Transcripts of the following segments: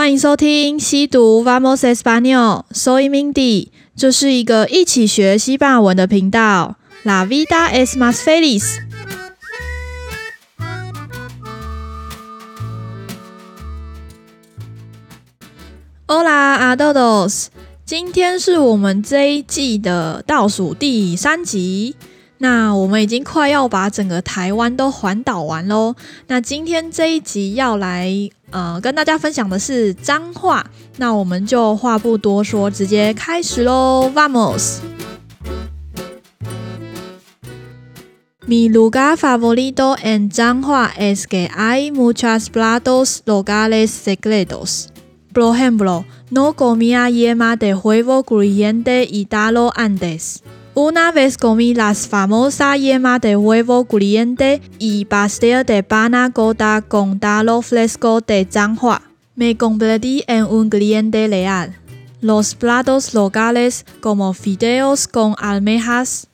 欢迎收听西读 Vamos Español，Soy Mindy，这是一个一起学西班牙文的频道。La vida es más feliz。Hola a todos，今天是我们这一季的倒数第三集。那我们已经快要把整个台湾都环岛完喽。那今天这一集要来呃跟大家分享的是脏话，那我们就话不多说，直接开始喽，Vamos。Mi lugar favorito en 脏话 es que hay muchos platos locales secretos. Por ejemplo, no comía yema de huevo crujiente y talo antes. Una vez comí las famosas yemas de huevo caliente y pastel de con talo fresco de Changhua. Me convertí en un cliente leal. Los platos locales como fideos con almejas,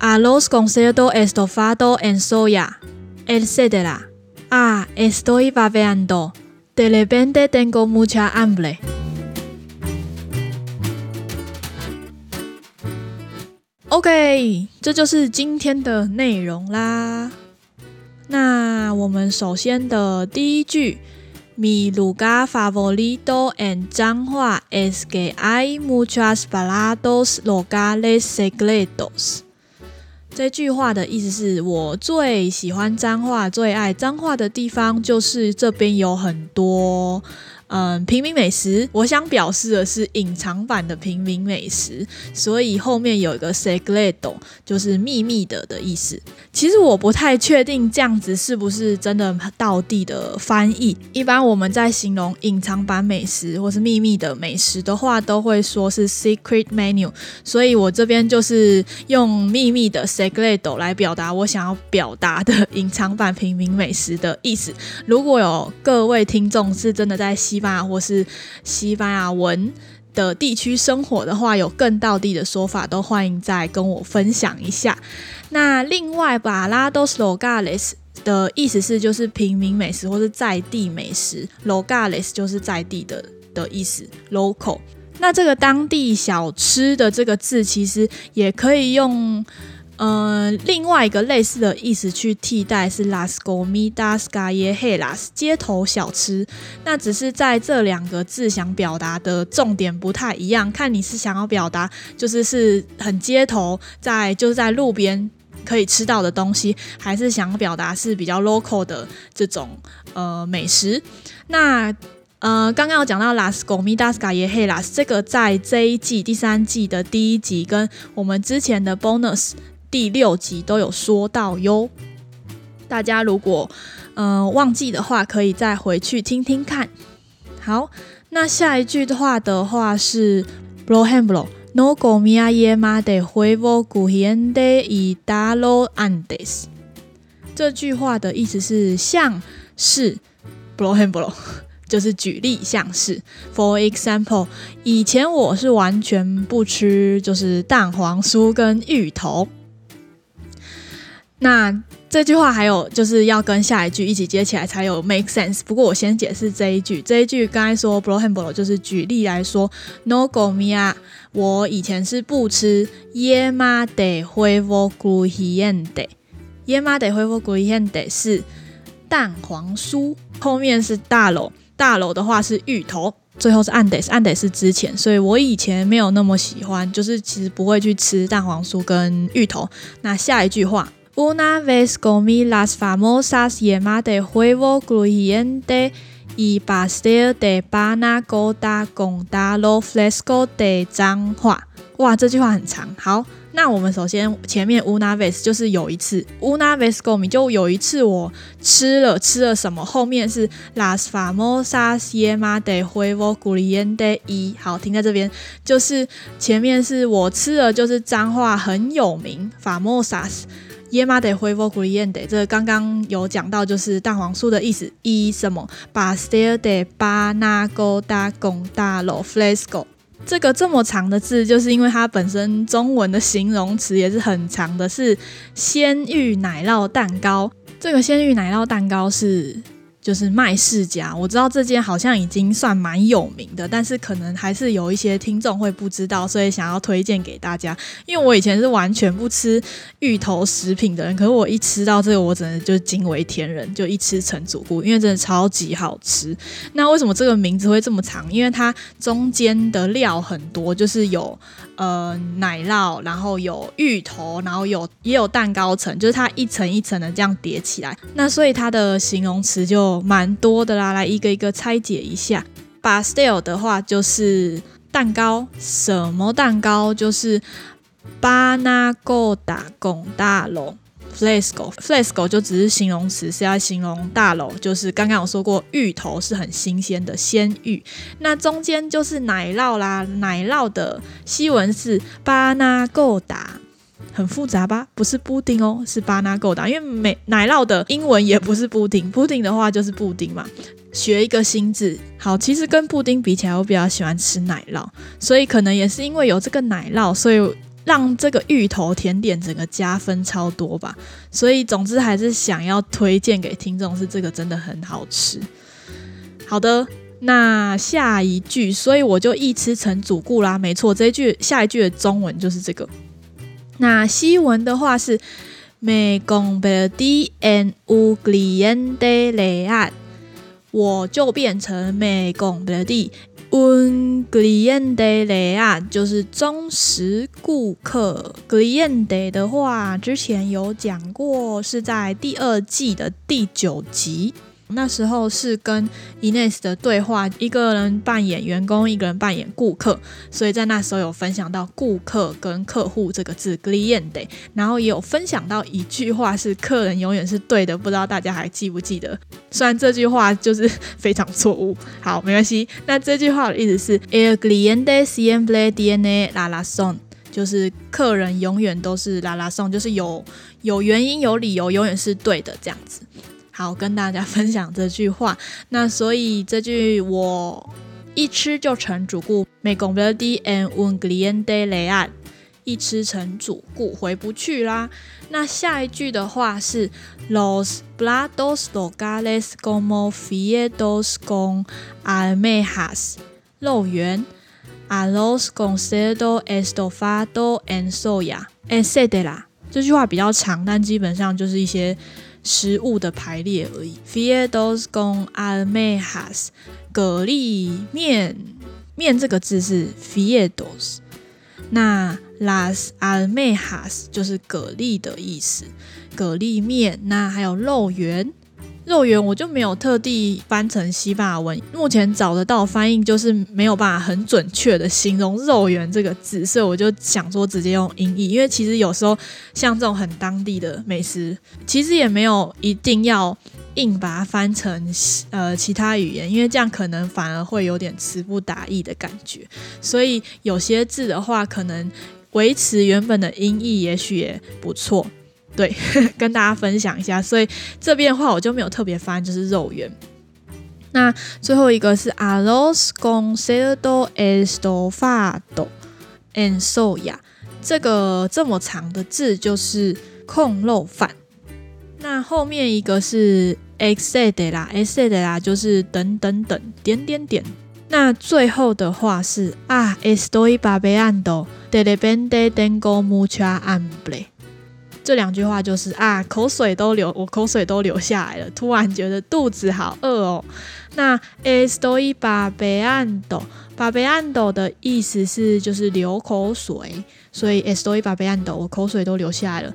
arroz con cerdo estofado en soya, etc. Ah, estoy babeando. De repente tengo mucha hambre. OK，这就是今天的内容啦。那我们首先的第一句，Mi lugar favorito en 脏话 es que hay muchos balados locales secretos。这句话的意思是我最喜欢脏话，最爱脏话的地方就是这边有很多。嗯，平民美食，我想表示的是隐藏版的平民美食，所以后面有一个 segredo，就是秘密的的意思。其实我不太确定这样子是不是真的道地的翻译。一般我们在形容隐藏版美食或是秘密的美食的话，都会说是 secret menu，所以我这边就是用秘密的 segredo 来表达我想要表达的隐藏版平民美食的意思。如果有各位听众是真的在西或是西班牙文的地区生活的话，有更道地的说法，都欢迎再跟我分享一下。那另外，baratos locales 的意思是就是平民美食或是在地美食，locales 就是在地的的意思，local。那这个当地小吃的这个字，其实也可以用。呃，另外一个类似的意思去替代是 las comidas callejeras 街头小吃，那只是在这两个字想表达的重点不太一样，看你是想要表达就是是很街头在就是在路边可以吃到的东西，还是想要表达是比较 local 的这种呃美食。那呃，刚刚有讲到 las comidas callejeras 这个在这一季第三季的第一集跟我们之前的 bonus。第六集都有说到哟，大家如果嗯、忘记的话，可以再回去听听看。好，那下一句的话的话是 Por ejemplo, no comía yema de huevo crujiente y talo andes”。这句话的意思是像是 Por ejemplo，就是举例像是 For example，以前我是完全不吃就是蛋黄酥跟芋头。那这句话还有就是要跟下一句一起接起来才有 make sense。不过我先解释这一句，这一句刚才说 por ejemplo 就是举例来说，no go mia 我以前是不吃 yema de huevo crujiente，yema de huevo crujiente 是蛋黄酥，后面是大楼，大楼的话是芋头，最后是 antes，antes 是之前，所以我以前没有那么喜欢，就是其实不会去吃蛋黄酥跟芋头。那下一句话。Una vez comí las famosas yemas de huevo crujiente y pastel de panna cotta con talo fresco de 脏话。哇，这句话很长。好，那我们首先前面 una vez 就是有一次，una vez comí 就有一次我吃了吃了什么，后面是 las famosas yemas de huevo crujiente y 好，停在这边，就是前面是我吃了，就是脏话很有名，famosas。Yema de huevo crujiente，这个刚刚有讲到，就是蛋黄酥的意思。一什么？Pastel de panna cotta con talo fresco。这个这么长的字，就是因为它本身中文的形容词也是很长的，是鲜芋奶酪蛋糕。这个鲜芋奶酪蛋糕是。就是麦世家，我知道这间好像已经算蛮有名的，但是可能还是有一些听众会不知道，所以想要推荐给大家。因为我以前是完全不吃芋头食品的人，可是我一吃到这个，我真的就惊为天人，就一吃成主顾，因为真的超级好吃。那为什么这个名字会这么长？因为它中间的料很多，就是有呃奶酪，然后有芋头，然后有也有蛋糕层，就是它一层一层的这样叠起来。那所以它的形容词就蛮多的啦，来一个一个拆解一下。把 style 的话就是蛋糕，什么蛋糕？就是巴拿狗打拱大龙。Fresco，Fresco 就只是形容词，是要形容大楼，就是刚刚有说过，芋头是很新鲜的鲜芋。那中间就是奶酪啦，奶酪的西文是巴纳狗打。很复杂吧？不是布丁哦，是巴纳狗达。因为美奶酪的英文也不是布丁，布丁的话就是布丁嘛。学一个新字，好，其实跟布丁比起来，我比较喜欢吃奶酪，所以可能也是因为有这个奶酪，所以让这个芋头甜点整个加分超多吧。所以总之还是想要推荐给听众，是这个真的很好吃。好的，那下一句，所以我就一吃成主顾啦。没错，这一句下一句的中文就是这个。那西文的话是 Me convertí en un cliente leal，我就变成 Me convertí un cliente leal，就是忠实顾客。cliente 的话，之前有讲过，是在第二季的第九集。那时候是跟 Ines 的对话，一个人扮演员工，一个人扮演顾客，所以在那时候有分享到顾客跟客户这个字 cliente，然后也有分享到一句话是客人永远是对的，不知道大家还记不记得？虽然这句话就是非常错误，好，没关系。那这句话的意思是 El cliente siempre tiene la razón，就是客人永远都是 la razón，就是有有原因有理由，永远是对的这样子。好，跟大家分享这句话。那所以这句我一吃就成主顾，me convertí en un cliente leal，一吃成主顾，回不去啦。那下一句的话是 los platos locales como fideos con almejas，肉圆，arroz con cerdo estofado en soya，etc。这句话比较长，但基本上就是一些。食物的排列而已。Fideos con almejas，蛤蜊面，面这个字是 fideos。那 las almejas 就是蛤蜊的意思，蛤蜊面。那还有肉圆。肉圆我就没有特地翻成西班牙文，目前找得到翻译就是没有办法很准确的形容肉圆这个字，所以我就想说直接用音译，因为其实有时候像这种很当地的美食，其实也没有一定要硬把它翻成呃其他语言，因为这样可能反而会有点词不达意的感觉，所以有些字的话，可能维持原本的音译也许也不错。对，跟大家分享一下，所以这边的话我就没有特别翻，就是肉圆。那最后一个是 arroz con cerdo estofado en soya，这个这么长的字就是控肉饭。那后面一个是 etcétera，etcétera 就是等等等点点点。那最后的话是啊，estoy babeando，de repente tengo mucha hambre。这两句话就是啊，口水都流，我口水都流下来了。突然觉得肚子好饿哦。那 estoy babeando，babeando 的意思是就是流口水，所以 estoy babeando，我口水都流下来了。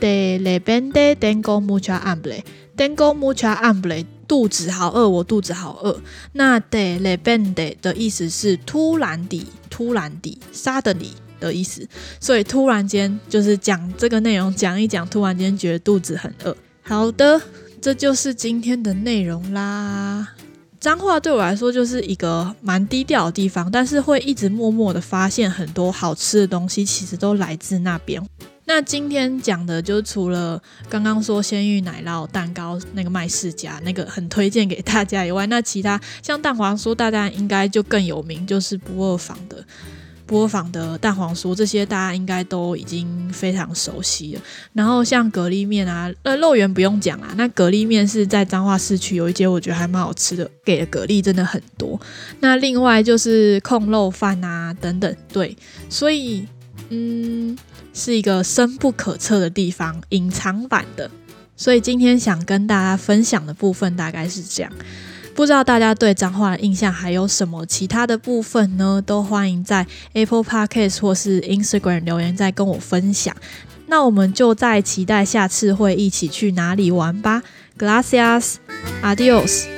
De repente tengo mucha hambre，tengo mucha hambre，肚子好饿，我肚子好饿。那 de repente 的意思是突然地，突然地，suddenly。的意思，所以突然间就是讲这个内容，讲一讲，突然间觉得肚子很饿。好的，这就是今天的内容啦。彰化对我来说就是一个蛮低调的地方，但是会一直默默的发现很多好吃的东西，其实都来自那边。那今天讲的就除了刚刚说鲜芋奶酪蛋糕那个麦世家那个很推荐给大家以外，那其他像蛋黄酥，大家应该就更有名，就是不二坊的。波坊的蛋黄酥，这些大家应该都已经非常熟悉了。然后像蛤蜊面啊，呃，肉圆不用讲啦，那蛤蜊面是在彰化市区有一间，我觉得还蛮好吃的，给的蛤蜊真的很多。那另外就是控肉饭啊等等，对，所以嗯，是一个深不可测的地方，隐藏版的。所以今天想跟大家分享的部分大概是这样。不知道大家对脏话的印象还有什么其他的部分呢？都欢迎在 Apple Podcast 或是 Instagram 留言再跟我分享。那我们就再期待下次会一起去哪里玩吧。Gracias，Adios。